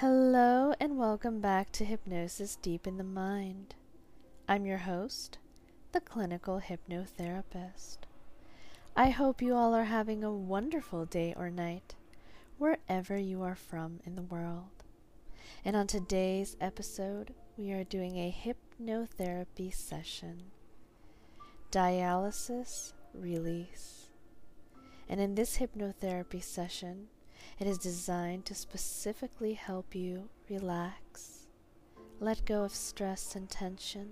Hello, and welcome back to Hypnosis Deep in the Mind. I'm your host, the clinical hypnotherapist. I hope you all are having a wonderful day or night, wherever you are from in the world. And on today's episode, we are doing a hypnotherapy session dialysis release. And in this hypnotherapy session, it is designed to specifically help you relax, let go of stress and tension,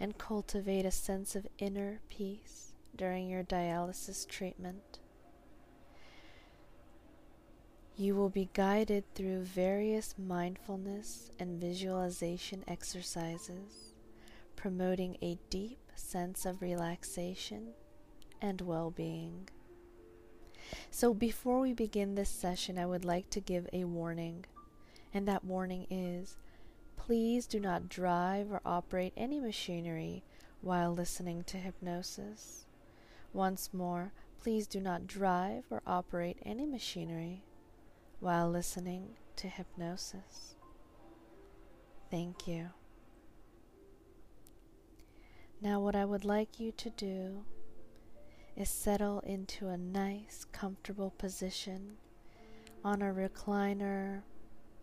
and cultivate a sense of inner peace during your dialysis treatment. You will be guided through various mindfulness and visualization exercises, promoting a deep sense of relaxation and well being. So, before we begin this session, I would like to give a warning, and that warning is please do not drive or operate any machinery while listening to hypnosis. Once more, please do not drive or operate any machinery while listening to hypnosis. Thank you. Now, what I would like you to do is settle into a nice, comfortable position on a recliner,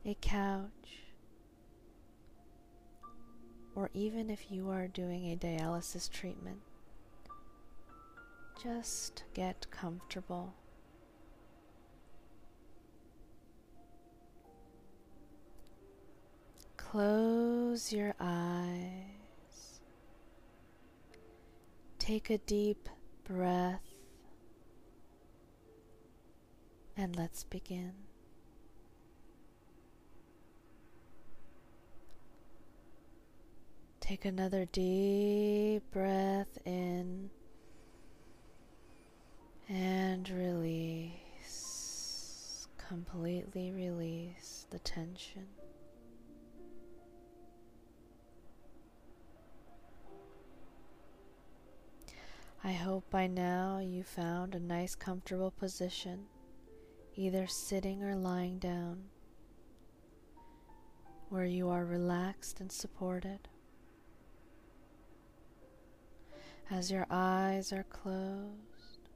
a couch, or even if you are doing a dialysis treatment, just get comfortable. Close your eyes. Take a deep breath. And let's begin. Take another deep breath in and release. Completely release the tension. I hope by now you found a nice comfortable position, either sitting or lying down, where you are relaxed and supported. As your eyes are closed,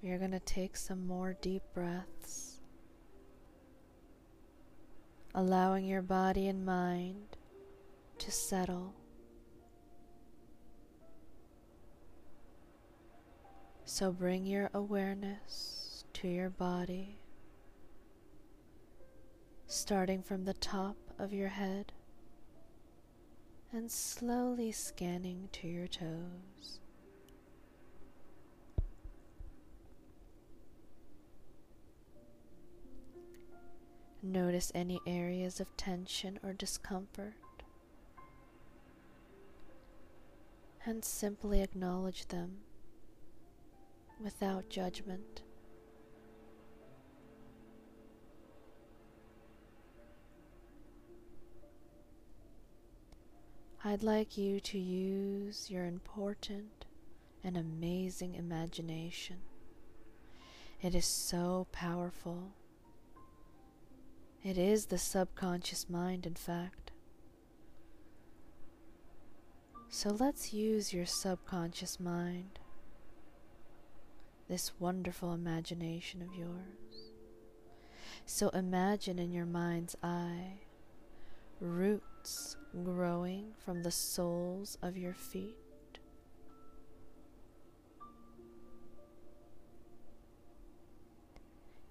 you're going to take some more deep breaths, allowing your body and mind to settle So bring your awareness to your body, starting from the top of your head and slowly scanning to your toes. Notice any areas of tension or discomfort and simply acknowledge them without judgment. I'd like you to use your important and amazing imagination. It is so powerful. It is the subconscious mind, in fact. So let's use your subconscious mind this wonderful imagination of yours. So imagine in your mind's eye roots growing from the soles of your feet.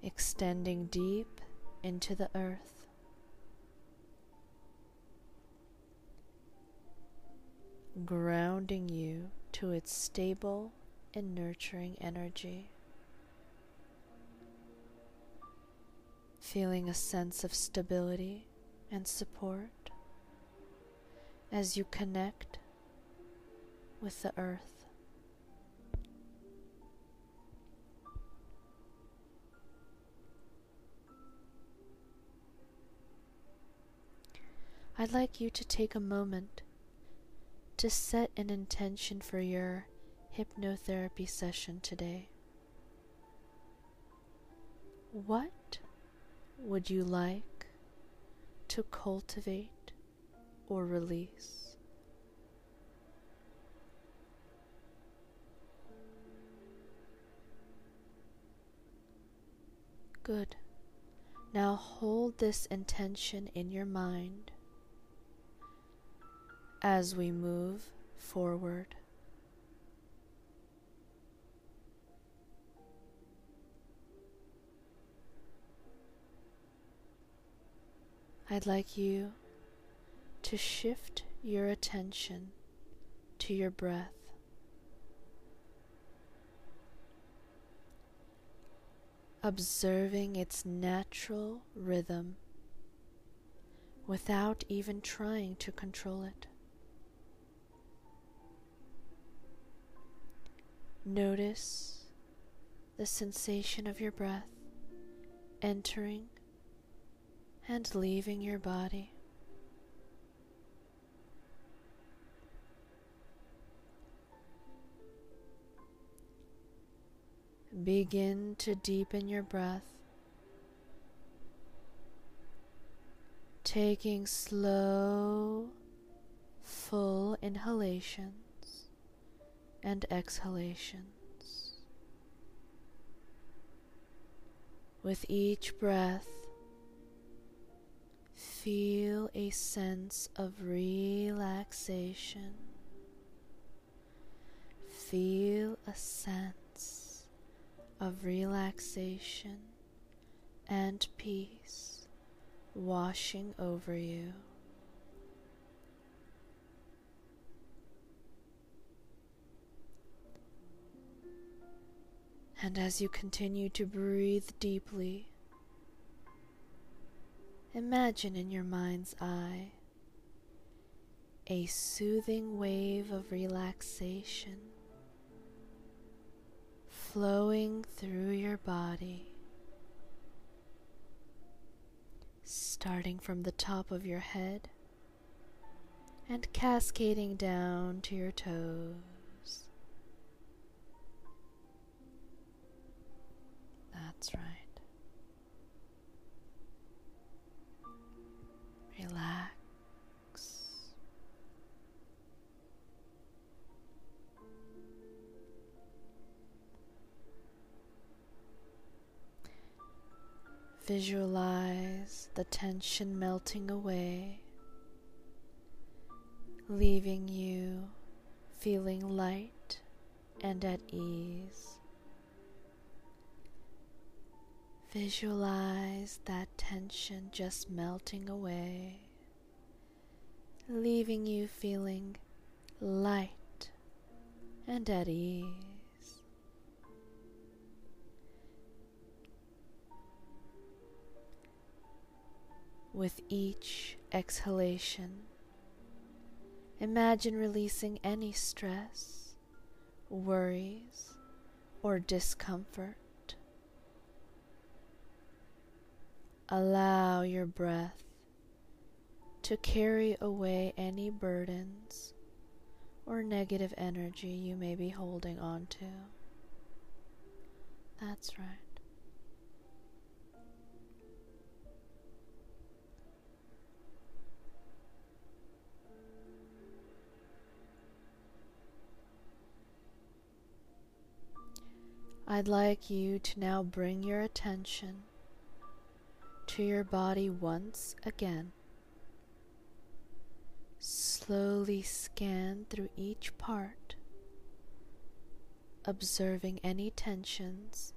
Extending deep into the earth. Grounding you to its stable and nurturing energy. Feeling a sense of stability and support as you connect with the earth. I'd like you to take a moment to set an intention for your hypnotherapy session today. What would you like to cultivate or release. Good. Now hold this intention in your mind as we move forward. I'd like you to shift your attention to your breath. Observing its natural rhythm without even trying to control it. Notice the sensation of your breath entering and leaving your body. Begin to deepen your breath, taking slow, full inhalations and exhalations. With each breath, feel a sense of relaxation. Feel a sense of relaxation and peace washing over you. And as you continue to breathe deeply, Imagine in your mind's eye a soothing wave of relaxation flowing through your body, starting from the top of your head and cascading down to your toes. That's right. Visualize the tension melting away, leaving you feeling light and at ease. Visualize that tension just melting away, leaving you feeling light and at ease. With each exhalation, imagine releasing any stress, worries, or discomfort Allow your breath to carry away any burdens or negative energy you may be holding on to. That's right. I'd like you to now bring your attention to your body once again. Slowly scan through each part, observing any tensions,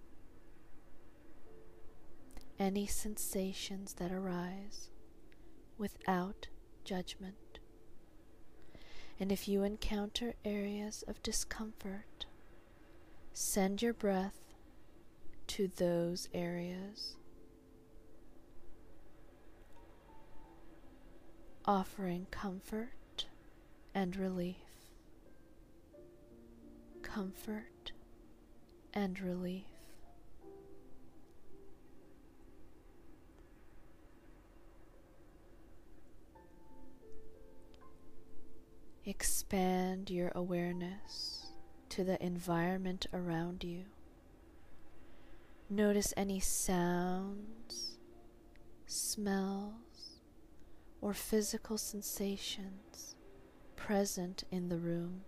any sensations that arise without judgment. And if you encounter areas of discomfort, send your breath to those areas. offering comfort and relief. Comfort and relief. Expand your awareness to the environment around you. Notice any sounds, smells, or physical sensations present in the room.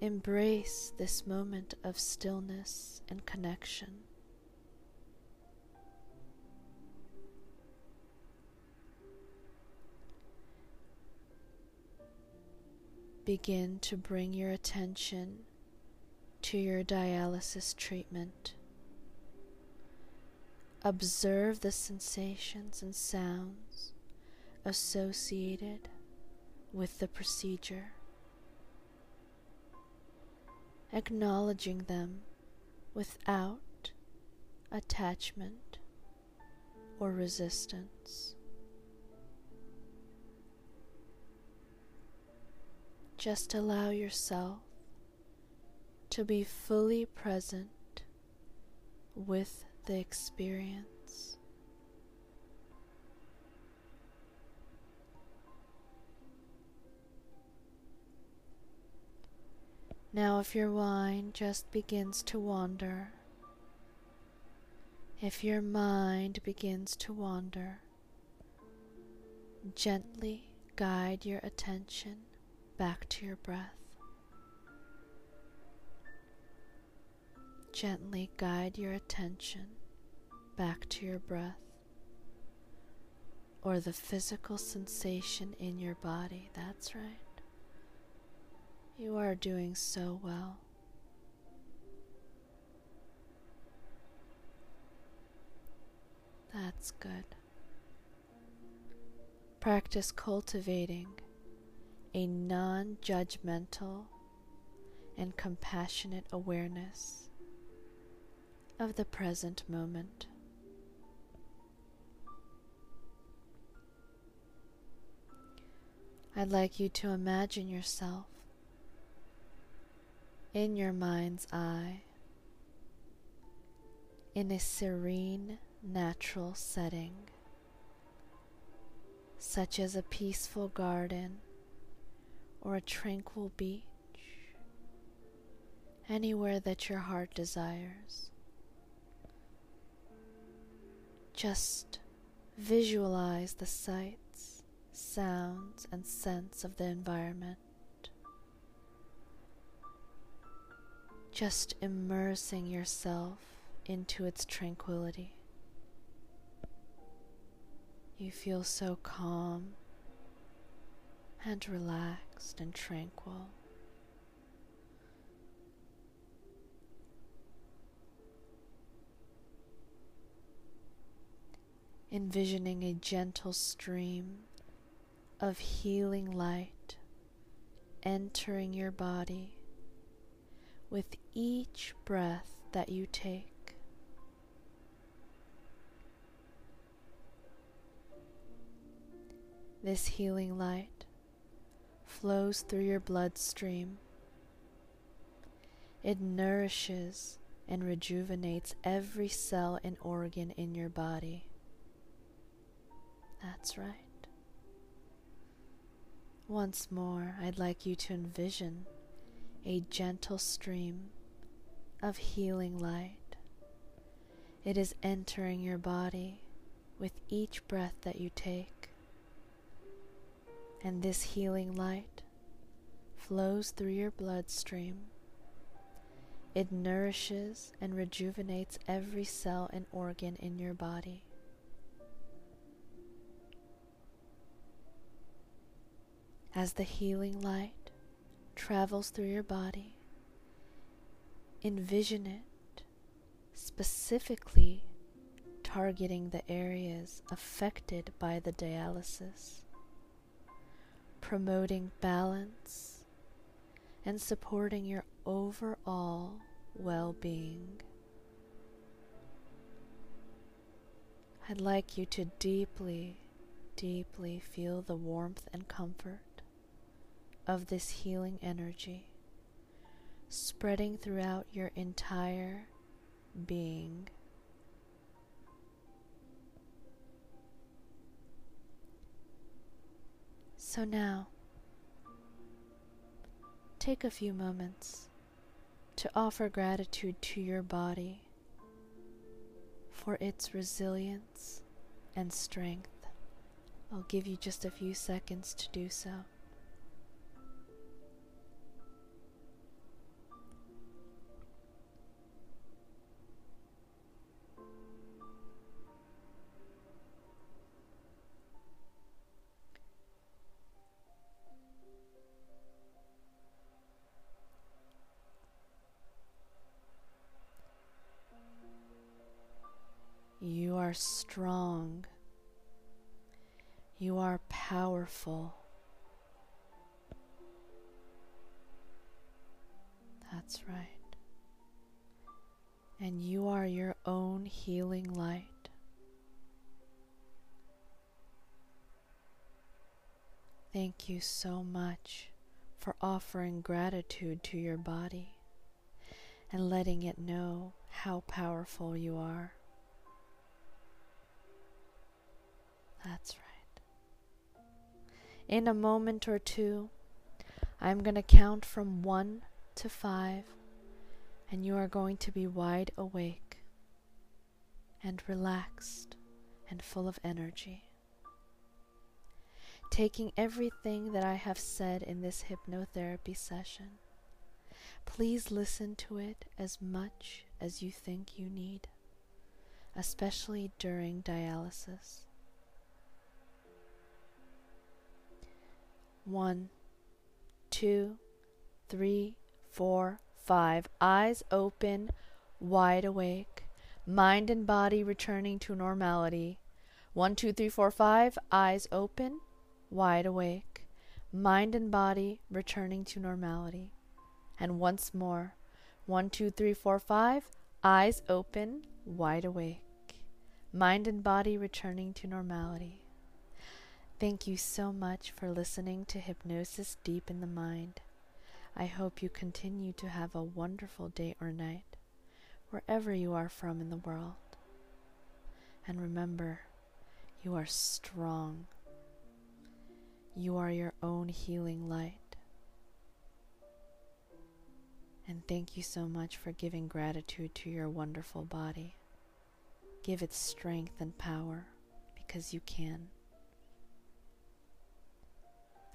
Embrace this moment of stillness and connection. Begin to bring your attention to your dialysis treatment. Observe the sensations and sounds associated with the procedure, acknowledging them without attachment or resistance. Just allow yourself to be fully present with the experience. Now, if your mind just begins to wander, if your mind begins to wander, gently guide your attention back to your breath. Gently guide your attention back to your breath or the physical sensation in your body. That's right. You are doing so well. That's good. Practice cultivating a non judgmental and compassionate awareness of the present moment. I'd like you to imagine yourself in your mind's eye in a serene, natural setting, such as a peaceful garden or a tranquil beach, anywhere that your heart desires. Just visualize the sights, sounds, and scents of the environment. Just immersing yourself into its tranquility. You feel so calm and relaxed and tranquil. Envisioning a gentle stream of healing light entering your body with each breath that you take. This healing light flows through your bloodstream. It nourishes and rejuvenates every cell and organ in your body. That's right. Once more, I'd like you to envision a gentle stream of healing light. It is entering your body with each breath that you take. And this healing light flows through your bloodstream. It nourishes and rejuvenates every cell and organ in your body. As the healing light travels through your body, envision it specifically targeting the areas affected by the dialysis, promoting balance and supporting your overall well being. I'd like you to deeply, deeply feel the warmth and comfort of this healing energy spreading throughout your entire being. So now, take a few moments to offer gratitude to your body for its resilience and strength. I'll give you just a few seconds to do so. Are strong. You are powerful. That's right. And you are your own healing light. Thank you so much for offering gratitude to your body and letting it know how powerful you are. That's right. In a moment or two, I'm going to count from one to five, and you are going to be wide awake and relaxed and full of energy. Taking everything that I have said in this hypnotherapy session, please listen to it as much as you think you need, especially during dialysis. One, two, three, four, five. Eyes open, wide awake. Mind and body returning to normality. One, two, three, four, five. Eyes open, wide awake. Mind and body returning to normality. And once more. One, two, three, four, five. Eyes open, wide awake. Mind and body returning to normality. Thank you so much for listening to Hypnosis Deep in the Mind. I hope you continue to have a wonderful day or night, wherever you are from in the world. And remember, you are strong. You are your own healing light. And thank you so much for giving gratitude to your wonderful body. Give it strength and power because you can.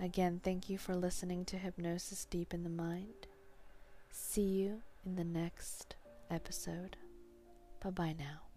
Again, thank you for listening to Hypnosis Deep in the Mind. See you in the next episode. Bye bye now.